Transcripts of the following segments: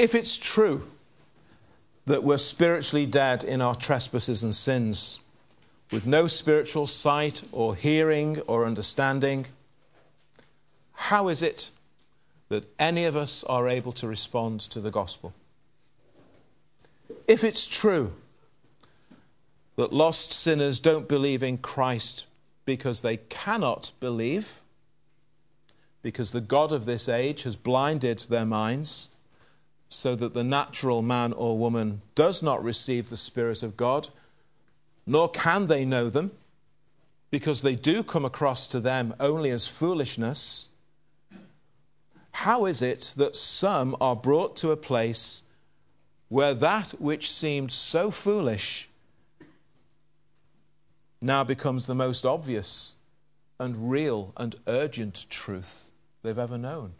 if it's true that we're spiritually dead in our trespasses and sins, with no spiritual sight or hearing or understanding, how is it that any of us are able to respond to the gospel? If it's true that lost sinners don't believe in Christ because they cannot believe, because the God of this age has blinded their minds, so that the natural man or woman does not receive the Spirit of God, nor can they know them, because they do come across to them only as foolishness. How is it that some are brought to a place where that which seemed so foolish now becomes the most obvious and real and urgent truth they've ever known?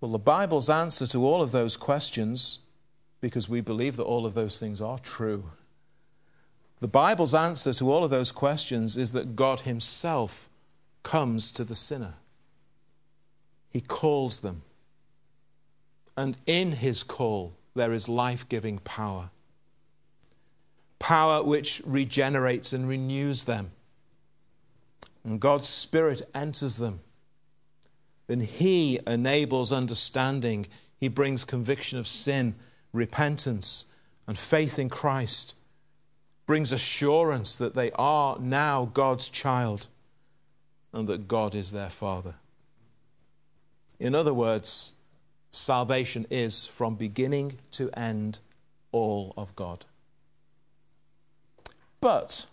Well, the Bible's answer to all of those questions, because we believe that all of those things are true, the Bible's answer to all of those questions is that God Himself comes to the sinner. He calls them. And in His call, there is life giving power. Power which regenerates and renews them. And God's Spirit enters them then He enables understanding. He brings conviction of sin, repentance, and faith in Christ. Brings assurance that they are now God's child and that God is their Father. In other words, salvation is from beginning to end all of God. But,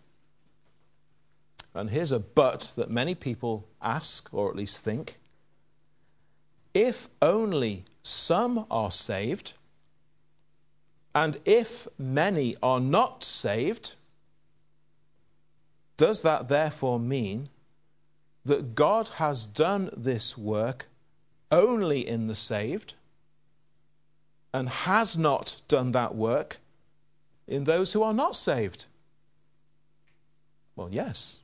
and here's a but that many people ask or at least think if only some are saved, and if many are not saved, does that therefore mean that God has done this work only in the saved and has not done that work in those who are not saved? Well, yes.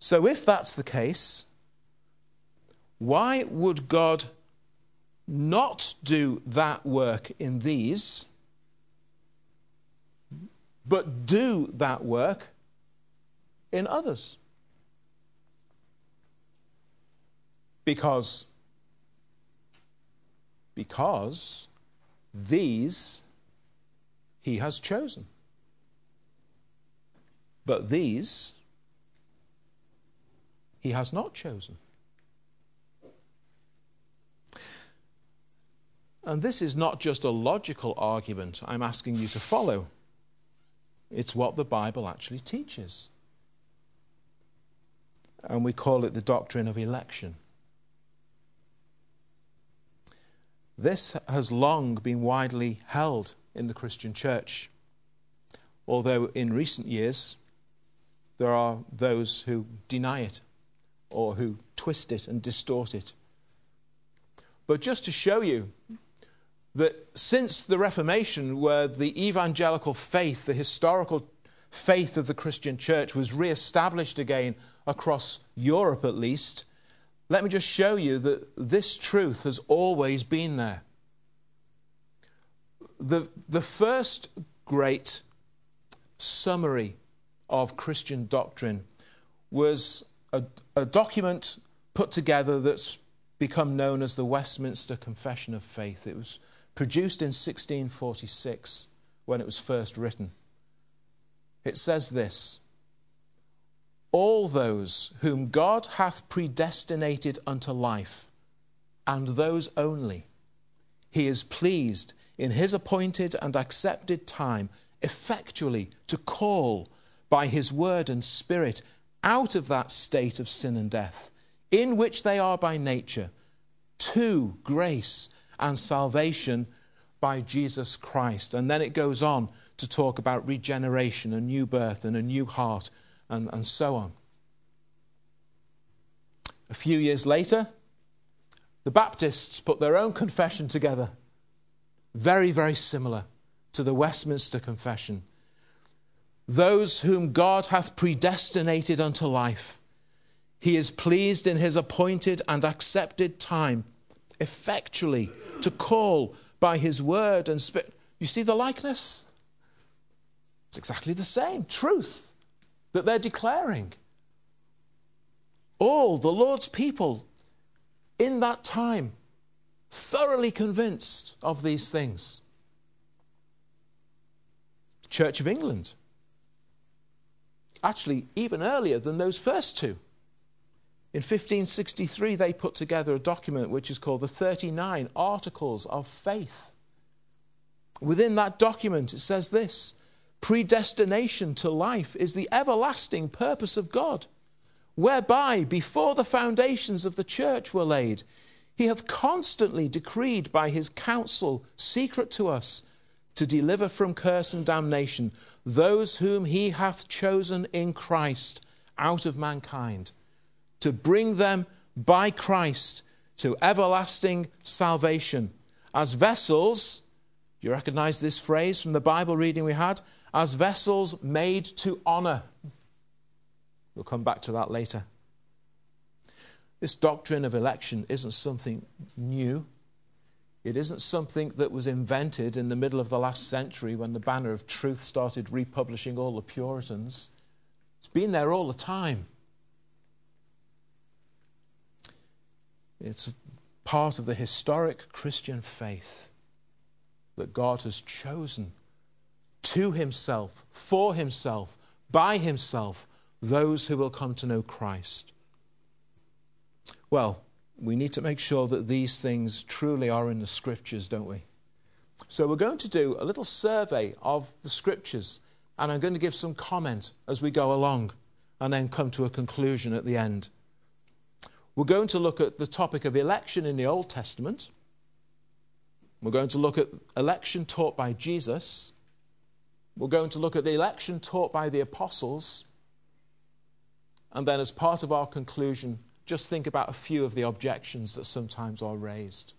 So, if that's the case, why would God not do that work in these, but do that work in others? Because, because these he has chosen. But these he has not chosen. And this is not just a logical argument I'm asking you to follow, it's what the Bible actually teaches. And we call it the doctrine of election. This has long been widely held in the Christian church, although in recent years there are those who deny it or who twist it and distort it. But just to show you that since the Reformation, where the evangelical faith, the historical faith of the Christian church, was re established again across Europe at least, let me just show you that this truth has always been there. The, the first great summary of Christian doctrine was a, a document put together that's become known as the Westminster Confession of Faith. It was produced in 1646 when it was first written. It says this All those whom God hath predestinated unto life, and those only, he is pleased in his appointed and accepted time effectually to call by his word and spirit out of that state of sin and death in which they are by nature to grace and salvation by Jesus Christ. And then it goes on to talk about regeneration, a new birth, and a new heart, and, and so on. A few years later, the Baptists put their own confession together, very, very similar to the Westminster Confession. Those whom God hath predestinated unto life, He is pleased in his appointed and accepted time, effectually to call by his word and spirit. You see the likeness? It's exactly the same truth that they're declaring. All the Lord's people in that time thoroughly convinced of these things. Church of England. Actually, even earlier than those first two. In 1563, they put together a document which is called the 39 Articles of Faith. Within that document, it says this predestination to life is the everlasting purpose of God, whereby, before the foundations of the church were laid, he hath constantly decreed by his counsel, secret to us, to deliver from curse and damnation those whom he hath chosen in Christ out of mankind, to bring them by Christ to everlasting salvation, as vessels. Do you recognize this phrase from the Bible reading we had? As vessels made to honor. We'll come back to that later. This doctrine of election isn't something new. It isn't something that was invented in the middle of the last century when the Banner of Truth started republishing all the Puritans. It's been there all the time. It's part of the historic Christian faith that God has chosen to Himself, for Himself, by Himself, those who will come to know Christ. Well, we need to make sure that these things truly are in the scriptures, don't we? So we're going to do a little survey of the scriptures, and I'm going to give some comment as we go along and then come to a conclusion at the end. We're going to look at the topic of election in the Old Testament. We're going to look at election taught by Jesus. We're going to look at the election taught by the apostles. And then, as part of our conclusion, just think about a few of the objections that sometimes are raised.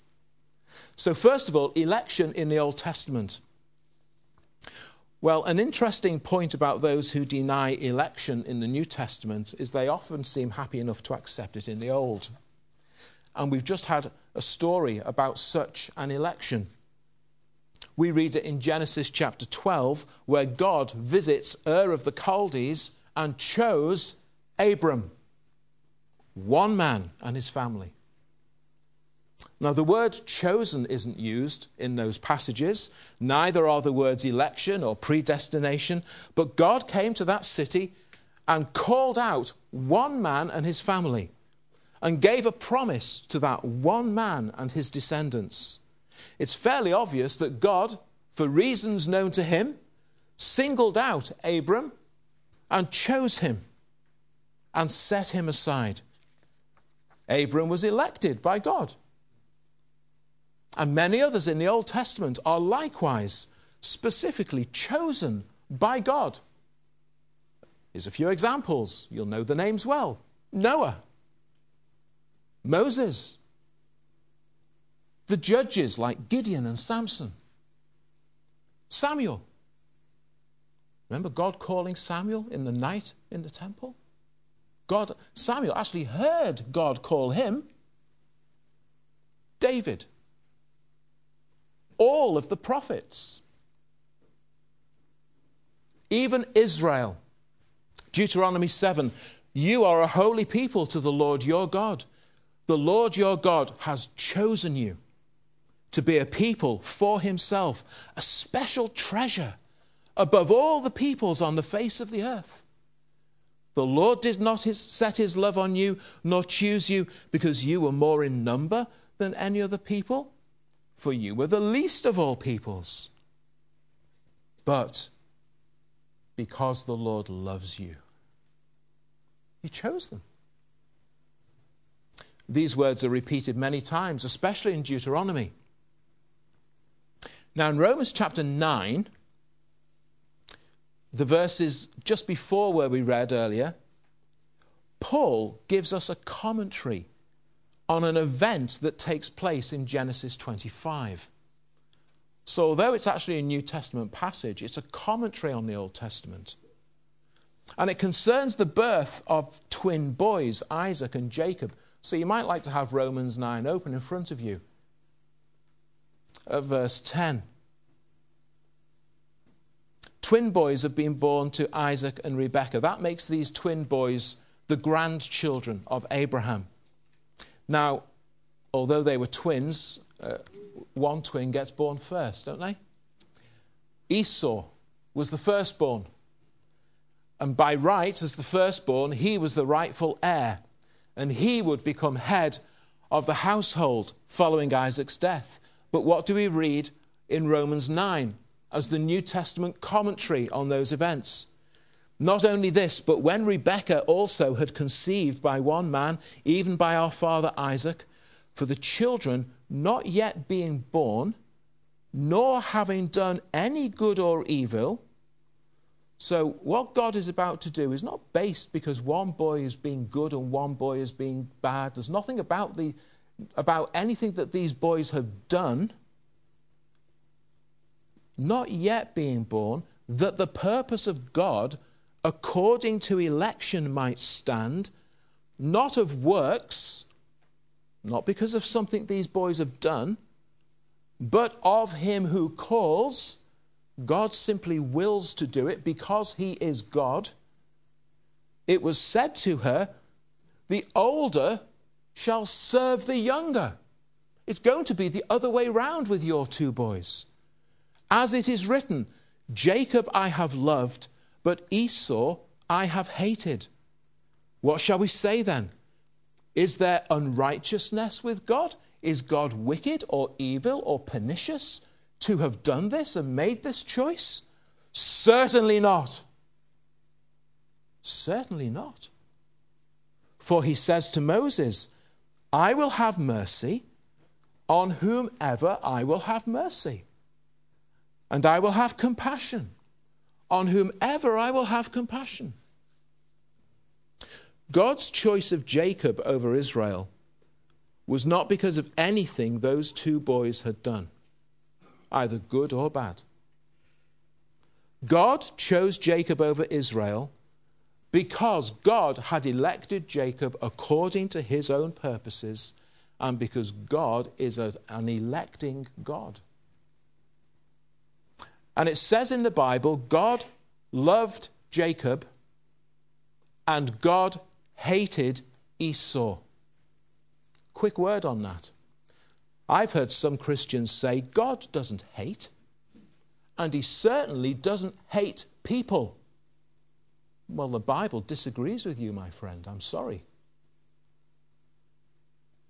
So, first of all, election in the Old Testament. Well, an interesting point about those who deny election in the New Testament is they often seem happy enough to accept it in the Old. And we've just had a story about such an election. We read it in Genesis chapter 12, where God visits Ur of the Chaldees and chose Abram one man and his family. Now, the word chosen isn't used in those passages, neither are the words election or predestination, but God came to that city and called out one man and his family and gave a promise to that one man and his descendants. It's fairly obvious that God, for reasons known to him, singled out Abram and chose him and set him aside. Abram was elected by God. And many others in the Old Testament are likewise specifically chosen by God. Here's a few examples. You'll know the names well Noah, Moses, the judges like Gideon and Samson, Samuel. Remember God calling Samuel in the night in the temple? God, Samuel actually heard God call him David. All of the prophets. Even Israel. Deuteronomy 7 You are a holy people to the Lord your God. The Lord your God has chosen you to be a people for himself, a special treasure above all the peoples on the face of the earth. The Lord did not set his love on you, nor choose you because you were more in number than any other people, for you were the least of all peoples. But because the Lord loves you, he chose them. These words are repeated many times, especially in Deuteronomy. Now, in Romans chapter 9, the verses just before where we read earlier, Paul gives us a commentary on an event that takes place in Genesis 25. So, although it's actually a New Testament passage, it's a commentary on the Old Testament. And it concerns the birth of twin boys, Isaac and Jacob. So you might like to have Romans 9 open in front of you. At verse 10. Twin boys have been born to Isaac and Rebekah. That makes these twin boys the grandchildren of Abraham. Now, although they were twins, uh, one twin gets born first, don't they? Esau was the firstborn. And by right, as the firstborn, he was the rightful heir. And he would become head of the household following Isaac's death. But what do we read in Romans 9 as the New Testament commentary on those events? Not only this, but when Rebekah also had conceived by one man, even by our father Isaac, for the children not yet being born, nor having done any good or evil. So, what God is about to do is not based because one boy is being good and one boy is being bad. There's nothing about, the, about anything that these boys have done, not yet being born, that the purpose of God according to election might stand, not of works, not because of something these boys have done, but of him who calls. God simply wills to do it because he is God. It was said to her, The older shall serve the younger. It's going to be the other way round with your two boys. As it is written, Jacob I have loved, but Esau I have hated. What shall we say then? Is there unrighteousness with God? Is God wicked or evil or pernicious to have done this and made this choice? Certainly not. Certainly not. For he says to Moses, I will have mercy on whomever I will have mercy, and I will have compassion on whomever I will have compassion. God's choice of Jacob over Israel was not because of anything those two boys had done, either good or bad. God chose Jacob over Israel because God had elected Jacob according to his own purposes and because God is an electing God. And it says in the Bible, God loved Jacob and God hated Esau. Quick word on that. I've heard some Christians say God doesn't hate, and he certainly doesn't hate people. Well, the Bible disagrees with you, my friend. I'm sorry.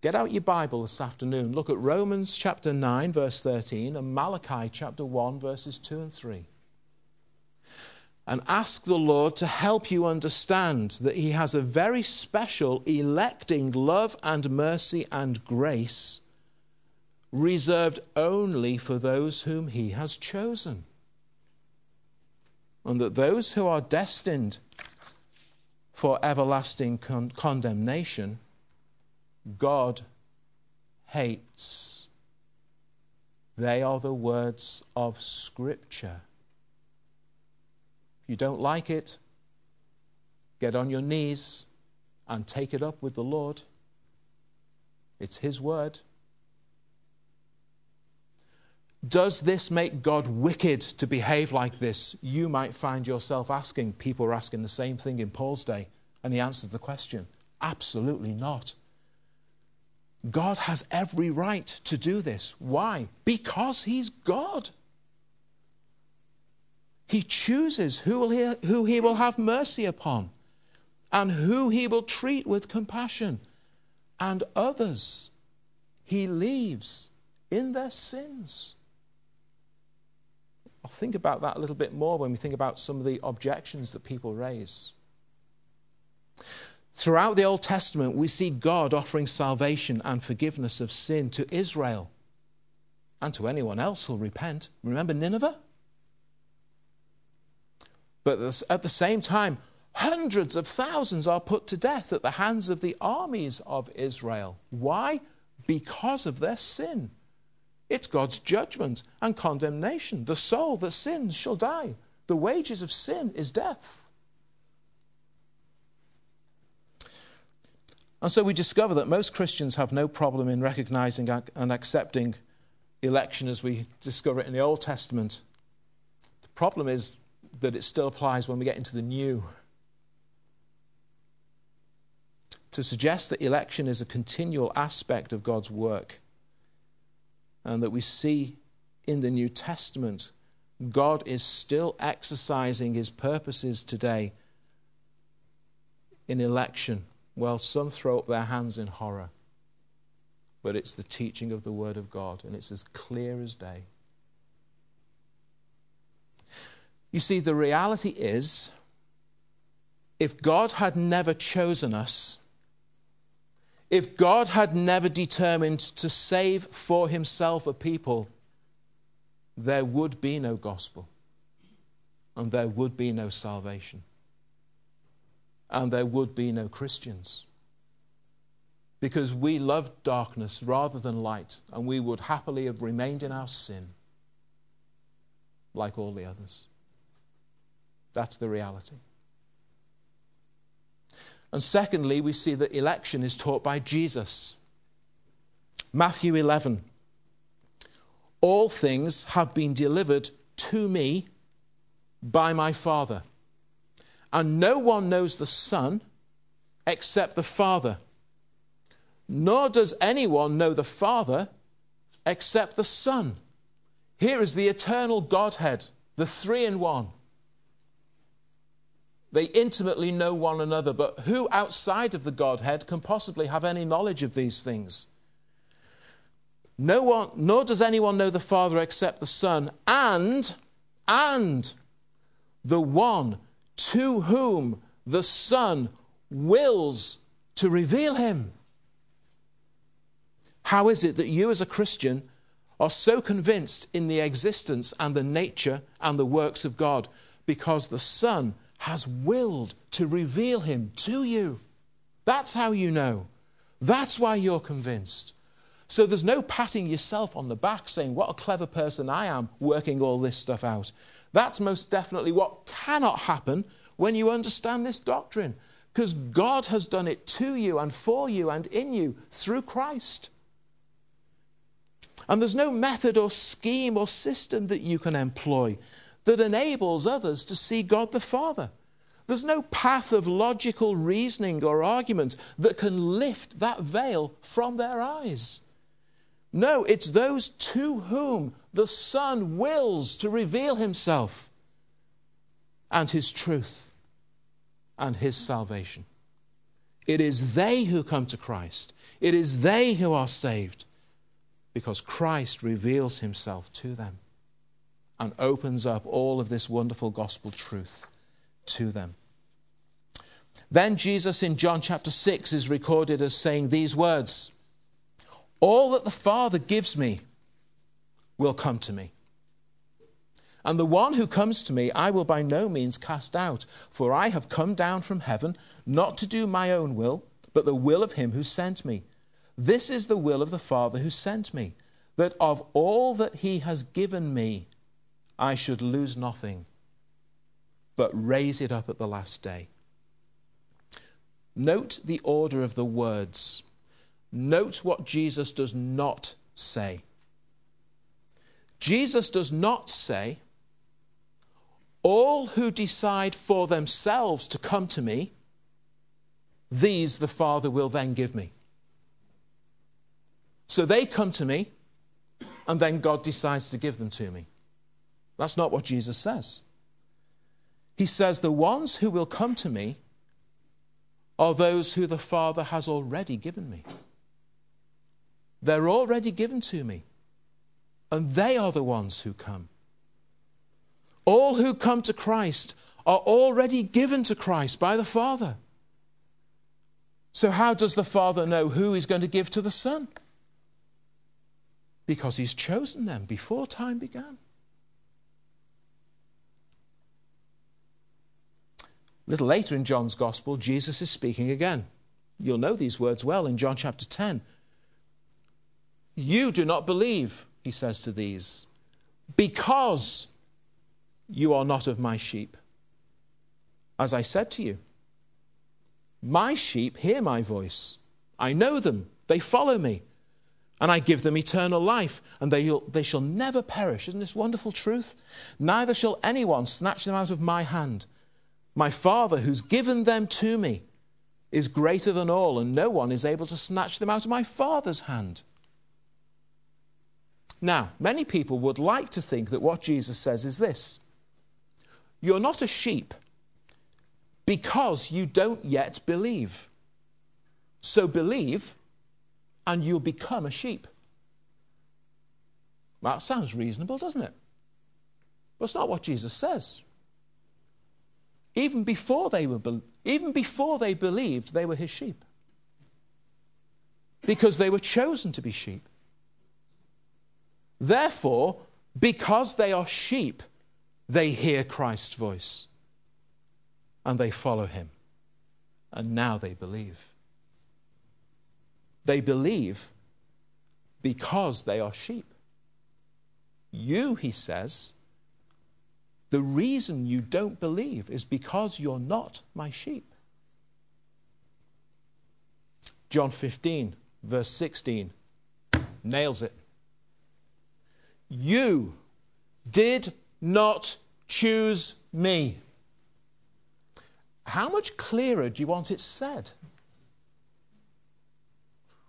Get out your Bible this afternoon. Look at Romans chapter 9, verse 13, and Malachi chapter 1, verses 2 and 3. And ask the Lord to help you understand that He has a very special electing love and mercy and grace reserved only for those whom He has chosen. And that those who are destined for everlasting con- condemnation God hates. They are the words of Scripture. If you don't like it, get on your knees and take it up with the Lord. It's His word. Does this make God wicked to behave like this? You might find yourself asking. People are asking the same thing in Paul's day, and he answered the question absolutely not. God has every right to do this. Why? Because He's God. He chooses who, he, who He will have mercy upon and who He will treat with compassion, and others He leaves in their sins. I'll think about that a little bit more when we think about some of the objections that people raise. Throughout the Old Testament, we see God offering salvation and forgiveness of sin to Israel and to anyone else who'll repent. Remember Nineveh? But at the same time, hundreds of thousands are put to death at the hands of the armies of Israel. Why? Because of their sin. It's God's judgment and condemnation. The soul that sins shall die. The wages of sin is death. And so we discover that most Christians have no problem in recognizing and accepting election as we discover it in the Old Testament. The problem is that it still applies when we get into the New. To suggest that election is a continual aspect of God's work and that we see in the New Testament God is still exercising his purposes today in election. Well, some throw up their hands in horror but it's the teaching of the Word of God, and it's as clear as day. You see, the reality is if God had never chosen us, if God had never determined to save for himself a people, there would be no gospel, and there would be no salvation, and there would be no Christians because we loved darkness rather than light, and we would happily have remained in our sin like all the others. That's the reality. And secondly, we see that election is taught by Jesus. Matthew 11. All things have been delivered to me by my Father. And no one knows the Son except the Father nor does anyone know the Father except the Son. Here is the eternal Godhead, the three in one. They intimately know one another, but who outside of the Godhead can possibly have any knowledge of these things? No one, nor does anyone know the Father except the Son, and, and the one to whom the Son wills to reveal him. How is it that you, as a Christian, are so convinced in the existence and the nature and the works of God? Because the Son has willed to reveal him to you. That's how you know. That's why you're convinced. So there's no patting yourself on the back saying, What a clever person I am working all this stuff out. That's most definitely what cannot happen when you understand this doctrine. Because God has done it to you and for you and in you through Christ. And there's no method or scheme or system that you can employ that enables others to see God the Father. There's no path of logical reasoning or argument that can lift that veil from their eyes. No, it's those to whom the Son wills to reveal Himself and His truth and His salvation. It is they who come to Christ, it is they who are saved because Christ reveals himself to them and opens up all of this wonderful gospel truth to them. Then Jesus in John chapter 6 is recorded as saying these words All that the Father gives me will come to me. And the one who comes to me, I will by no means cast out, for I have come down from heaven not to do my own will, but the will of him who sent me. This is the will of the Father who sent me, that of all that he has given me, I should lose nothing, but raise it up at the last day. Note the order of the words. Note what Jesus does not say. Jesus does not say, All who decide for themselves to come to me, these the Father will then give me. So they come to me, and then God decides to give them to me. That's not what Jesus says. He says, The ones who will come to me are those who the Father has already given me. They're already given to me, and they are the ones who come. All who come to Christ are already given to Christ by the Father. So, how does the Father know who He's going to give to the Son? because he's chosen them before time began. A little later in John's Gospel, Jesus is speaking again. You'll know these words well in John chapter 10. You do not believe, he says to these, because you are not of my sheep. As I said to you, my sheep hear my voice, I know them, they follow me, and I give them eternal life, and they, they shall never perish. Isn't this wonderful truth? Neither shall anyone snatch them out of my hand. My Father, who's given them to me, is greater than all, and no one is able to snatch them out of my Father's hand. Now, many people would like to think that what Jesus says is this You're not a sheep because you don't yet believe. So believe, and you'll become a sheep. That sounds reasonable, doesn't it? But it's not what Jesus says. Even before they were, even before they believed, they were his sheep. Because they were chosen to be sheep. Therefore, because they are sheep, they hear Christ's voice and they follow him. And now they believe. They believe because they are sheep. You, he says, the reason you don't believe is because you're not my sheep. John 15, verse 16, nails it. You did not choose me. How much clearer do you want it said?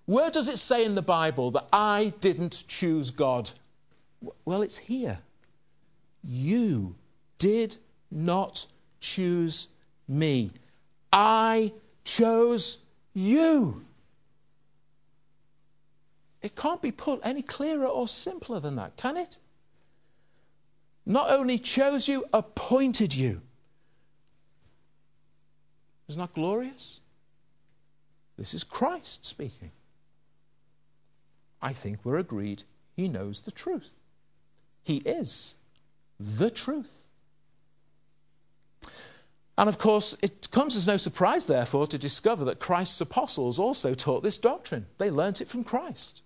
Where does it say in the Bible that I didn't choose God? Well, it's here. You did not choose me. I chose you. It can't be put any clearer or simpler than that, can it? Not only chose you, appointed you. Isn't that glorious? This is Christ speaking. I think we're agreed he knows the truth. He is the truth. And of course, it comes as no surprise, therefore, to discover that Christ's apostles also taught this doctrine. They learnt it from Christ.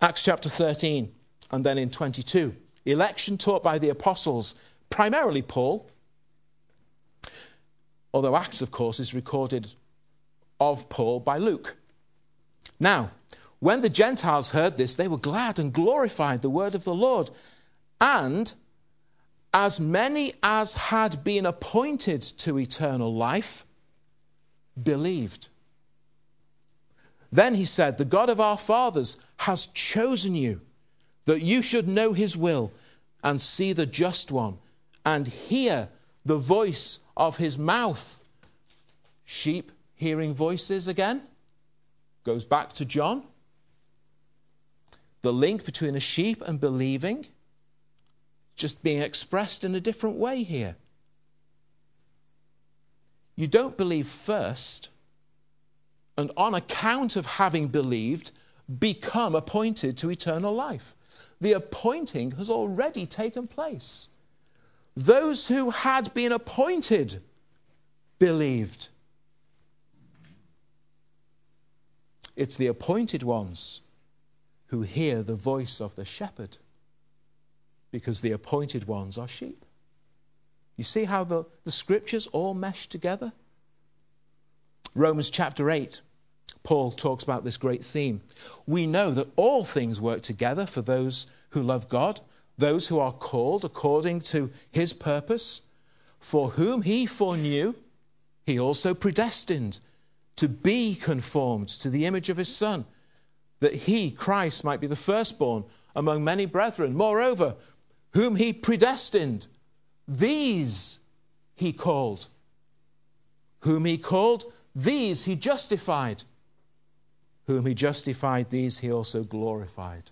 Acts chapter 13, and then in 22, election taught by the apostles, primarily Paul, although Acts, of course, is recorded of Paul by Luke. Now, when the Gentiles heard this, they were glad and glorified the word of the Lord. And as many as had been appointed to eternal life believed. Then he said, The God of our fathers has chosen you that you should know his will and see the just one and hear the voice of his mouth. Sheep hearing voices again goes back to John. The link between a sheep and believing just being expressed in a different way here. You don't believe first, and on account of having believed, become appointed to eternal life. The appointing has already taken place. Those who had been appointed believed. It's the appointed ones who hear the voice of the shepherd because the appointed ones are sheep. You see how the, the scriptures all mesh together? Romans chapter 8, Paul talks about this great theme. We know that all things work together for those who love God, those who are called according to his purpose, for whom he foreknew, he also predestined to be conformed to the image of his Son, that he, Christ, might be the firstborn among many brethren. Moreover, whom he predestined, these he called. Whom he called, these he justified. Whom he justified, these he also glorified.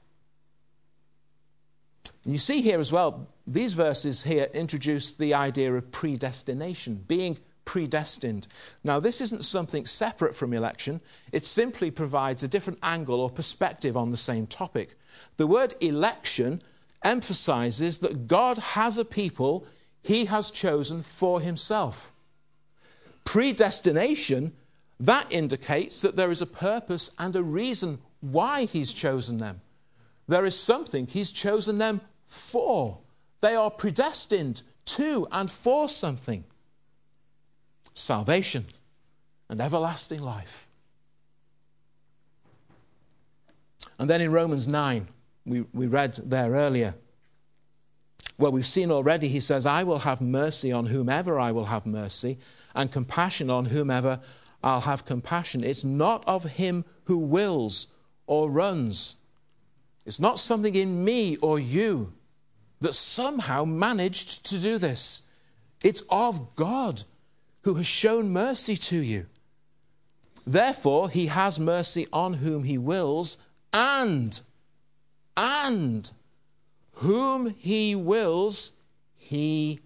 You see here as well, these verses here introduce the idea of predestination, being predestined. Now, this isn't something separate from election, it simply provides a different angle or perspective on the same topic. The word election emphasizes that God has a people he has chosen for himself. Predestination, that indicates that there is a purpose and a reason why he's chosen them. There is something he's chosen them for. They are predestined to and for something salvation. and everlasting life. And then in Romans 9, we, we read there earlier, well, we've seen already, he says, I will have mercy on whomever I will have mercy, and compassion on whomever I'll have compassion. It's not of him who wills or runs. It's not something in me or you that somehow managed to do this. It's of God who has shown mercy to you. Therefore, he has mercy on whom he wills, and, and whom he wills, he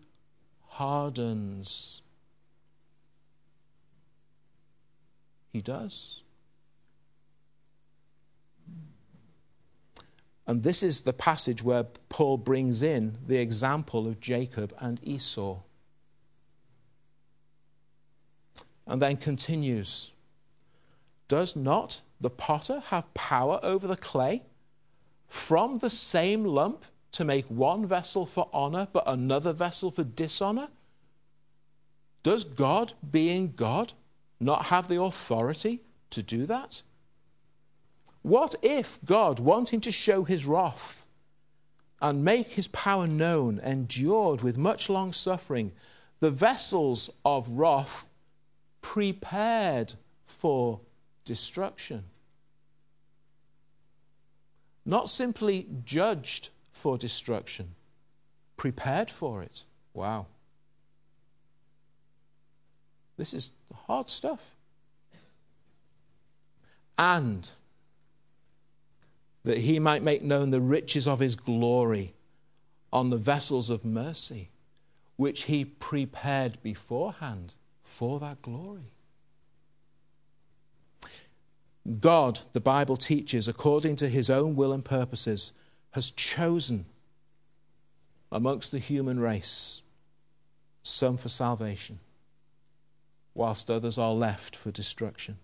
hardens. He does. And this is the passage where Paul brings in the example of Jacob and Esau. And then continues Does not the potter have power over the clay from the same lump to make one vessel for honor but another vessel for dishonor? Does God, being God, not have the authority to do that? What if God, wanting to show his wrath and make his power known, endured with much long suffering the vessels of wrath prepared for destruction? Not simply judged for destruction, prepared for it. Wow. This is hard stuff. And that he might make known the riches of his glory on the vessels of mercy, which he prepared beforehand for that glory. God, the Bible teaches, according to his own will and purposes, has chosen amongst the human race some for salvation, whilst others are left for destruction.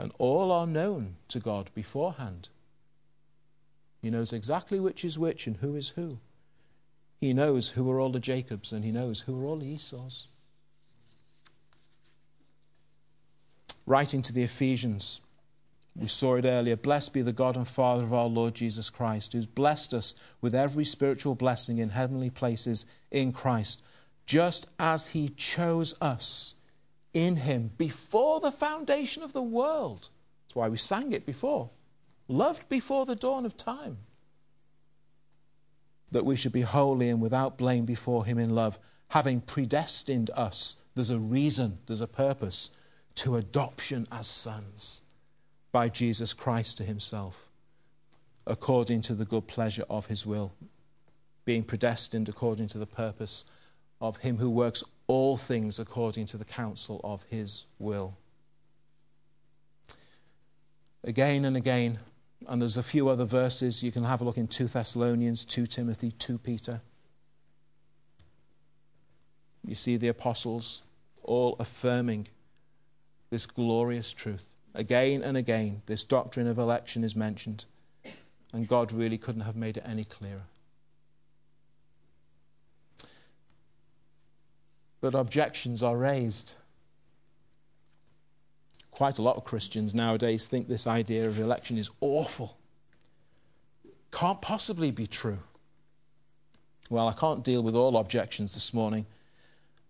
And all are known to God beforehand. He knows exactly which is which and who is who. He knows who are all the Jacobs and he knows who are all the Esau's. Writing to the Ephesians, we saw it earlier. Blessed be the God and Father of our Lord Jesus Christ, who's blessed us with every spiritual blessing in heavenly places in Christ, just as he chose us in him before the foundation of the world. That's why we sang it before loved before the dawn of time. That we should be holy and without blame before Him in love, having predestined us. There's a reason, there's a purpose to adoption as sons by Jesus Christ to Himself, according to the good pleasure of His will, being predestined according to the purpose of Him who works all things according to the counsel of His will. Again and again, and there's a few other verses. You can have a look in 2 Thessalonians, 2 Timothy, 2 Peter. You see the apostles all affirming this glorious truth. Again and again, this doctrine of election is mentioned, and God really couldn't have made it any clearer. But objections are raised. Quite a lot of Christians nowadays think this idea of election is awful. Can't possibly be true. Well, I can't deal with all objections this morning,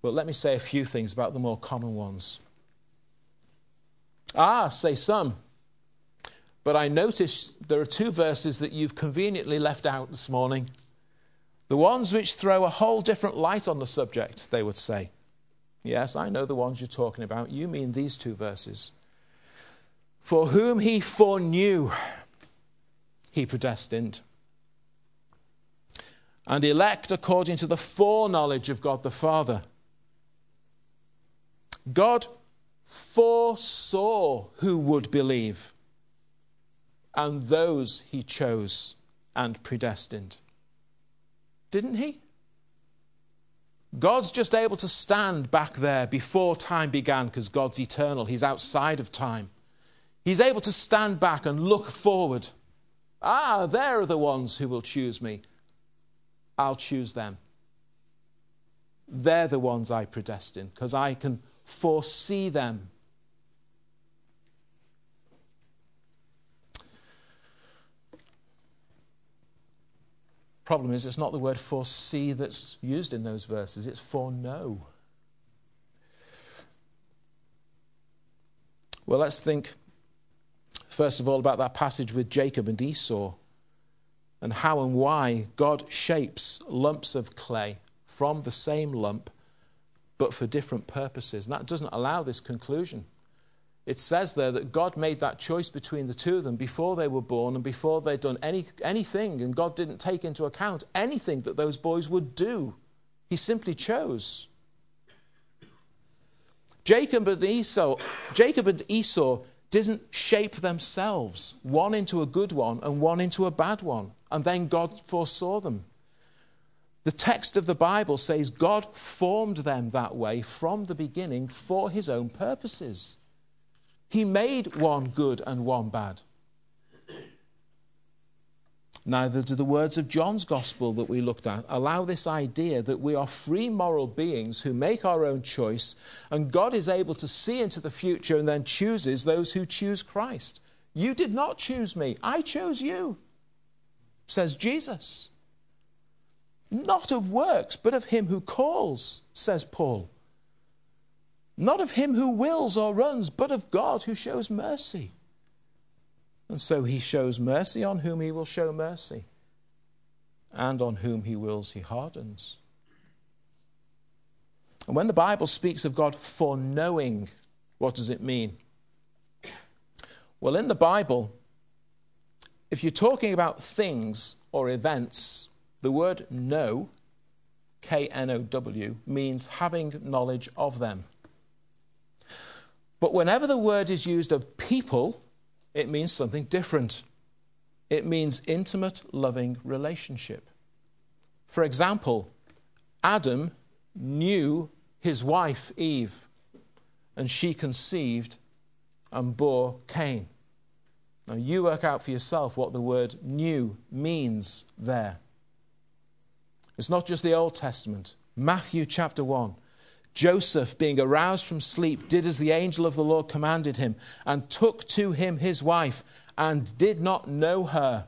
but let me say a few things about the more common ones. Ah, say some. But I notice there are two verses that you've conveniently left out this morning. The ones which throw a whole different light on the subject, they would say. Yes, I know the ones you're talking about. You mean these two verses. For whom he foreknew, he predestined. And elect according to the foreknowledge of God the Father. God foresaw who would believe, and those he chose and predestined. Didn't he? God's just able to stand back there before time began because God's eternal. He's outside of time. He's able to stand back and look forward. Ah, there are the ones who will choose me. I'll choose them. They're the ones I predestine because I can foresee them. Problem is, it's not the word foresee that's used in those verses, it's foreknow. Well, let's think first of all about that passage with Jacob and Esau and how and why God shapes lumps of clay from the same lump but for different purposes. And that doesn't allow this conclusion. It says there that God made that choice between the two of them before they were born and before they'd done any, anything, and God didn't take into account anything that those boys would do. He simply chose. Jacob and Esau, Jacob and Esau didn't shape themselves, one into a good one and one into a bad one, and then God foresaw them. The text of the Bible says God formed them that way from the beginning for his own purposes. He made one good and one bad. Neither do the words of John's gospel that we looked at allow this idea that we are free moral beings who make our own choice and God is able to see into the future and then chooses those who choose Christ. You did not choose me, I chose you, says Jesus. Not of works, but of him who calls, says Paul. Not of him who wills or runs, but of God who shows mercy. And so he shows mercy on whom he will show mercy, and on whom he wills he hardens. And when the Bible speaks of God foreknowing, what does it mean? Well, in the Bible, if you're talking about things or events, the word know, K N O W, means having knowledge of them. But whenever the word is used of people, it means something different. It means intimate, loving relationship. For example, Adam knew his wife Eve, and she conceived and bore Cain. Now, you work out for yourself what the word knew means there. It's not just the Old Testament. Matthew chapter 1. Joseph, being aroused from sleep, did as the angel of the Lord commanded him, and took to him his wife, and did not know her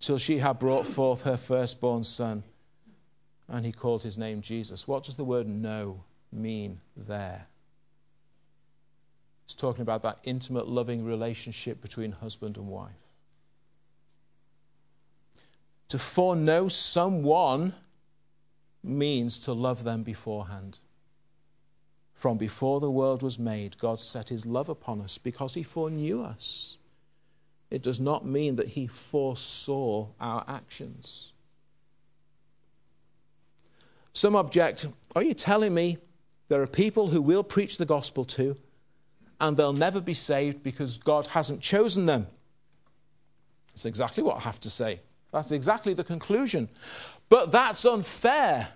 till she had brought forth her firstborn son. And he called his name Jesus. What does the word know mean there? It's talking about that intimate, loving relationship between husband and wife. To foreknow someone means to love them beforehand. From before the world was made, God set his love upon us because he foreknew us. It does not mean that he foresaw our actions. Some object, are you telling me there are people who we'll preach the gospel to and they'll never be saved because God hasn't chosen them? That's exactly what I have to say. That's exactly the conclusion. But that's unfair,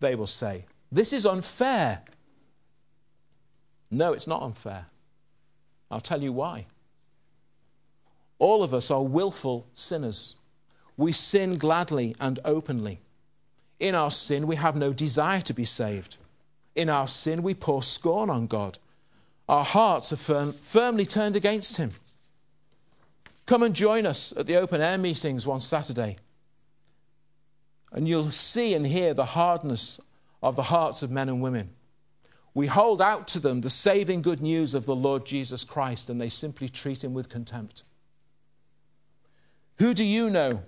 they will say. This is unfair. No, it's not unfair. I'll tell you why. All of us are willful sinners. We sin gladly and openly. In our sin, we have no desire to be saved. In our sin, we pour scorn on God. Our hearts are firm, firmly turned against Him. Come and join us at the open air meetings one Saturday. And you'll see and hear the hardness of the hearts of men and women. We hold out to them the saving good news of the Lord Jesus Christ, and they simply treat him with contempt. Who do you know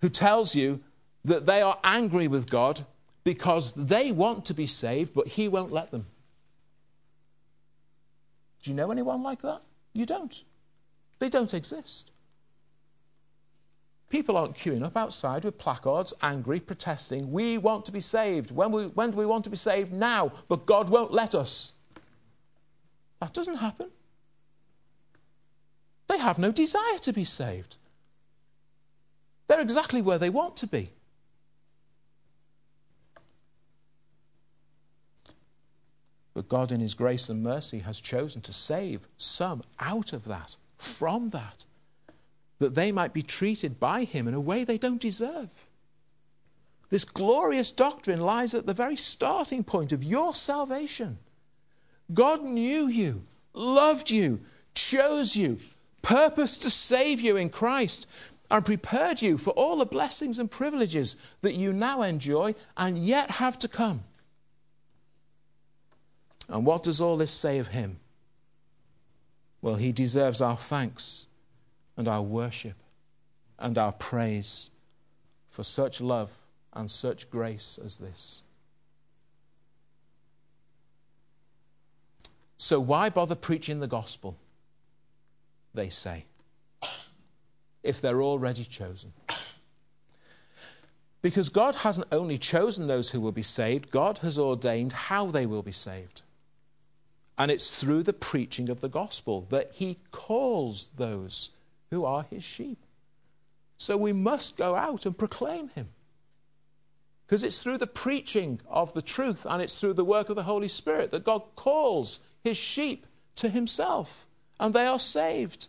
who tells you that they are angry with God because they want to be saved, but he won't let them? Do you know anyone like that? You don't. They don't exist. People aren't queuing up outside with placards, angry, protesting. We want to be saved. When, we, when do we want to be saved? Now. But God won't let us. That doesn't happen. They have no desire to be saved. They're exactly where they want to be. But God, in His grace and mercy, has chosen to save some out of that, from that that they might be treated by him in a way they don't deserve. This glorious doctrine lies at the very starting point of your salvation. God knew you, loved you, chose you, purposed to save you in Christ. and prepared you for all the blessings and privileges that you now enjoy and yet have to come. And what does all this say of him? Well, he deserves our thanks and our worship and our praise for such love and such grace as this. So, why bother preaching the gospel? They say, if they're already chosen. Because God hasn't only chosen those who will be saved, God has ordained how they will be saved. And it's through the preaching of the gospel that He calls those who are His sheep. So we must go out and proclaim Him. Because it's through the preaching of the truth and it's through the work of the Holy Spirit that God calls His sheep to Himself and they are saved.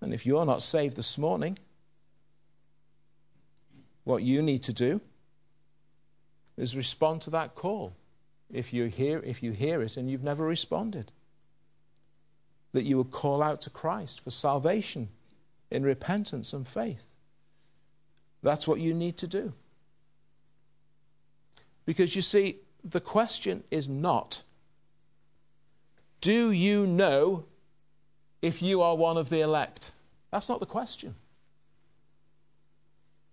And if you're not saved this morning, what you need to do is respond to that call if you hear, if you hear it and you've never responded. That you would call out to Christ for salvation in repentance and faith. That's what you need to do. Because you see, the question is not do you know if you are one of the elect? That's not the question.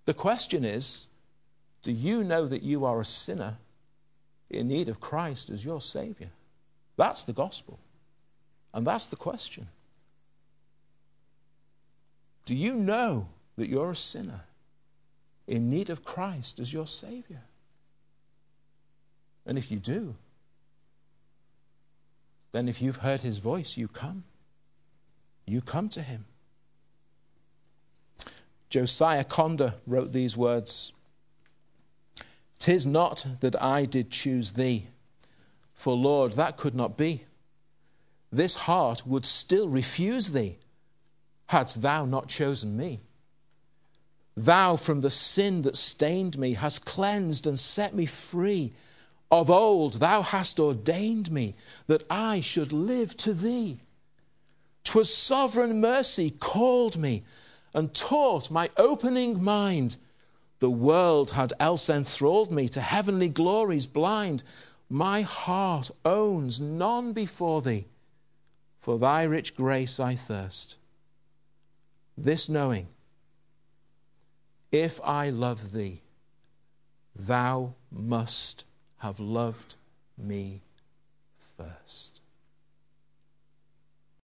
The question is do you know that you are a sinner in need of Christ as your Savior? That's the gospel. And that's the question. Do you know that you're a sinner in need of Christ as your Savior? And if you do, then if you've heard His voice, you come. You come to Him. Josiah Conder wrote these words Tis not that I did choose thee, for Lord, that could not be. This heart would still refuse thee, hadst thou not chosen me. Thou from the sin that stained me hast cleansed and set me free. Of old thou hast ordained me that I should live to thee. 'Twas sovereign mercy called me and taught my opening mind the world had else enthralled me to heavenly glories blind. My heart owns none before thee. For thy rich grace I thirst. This knowing, if I love thee, thou must have loved me first.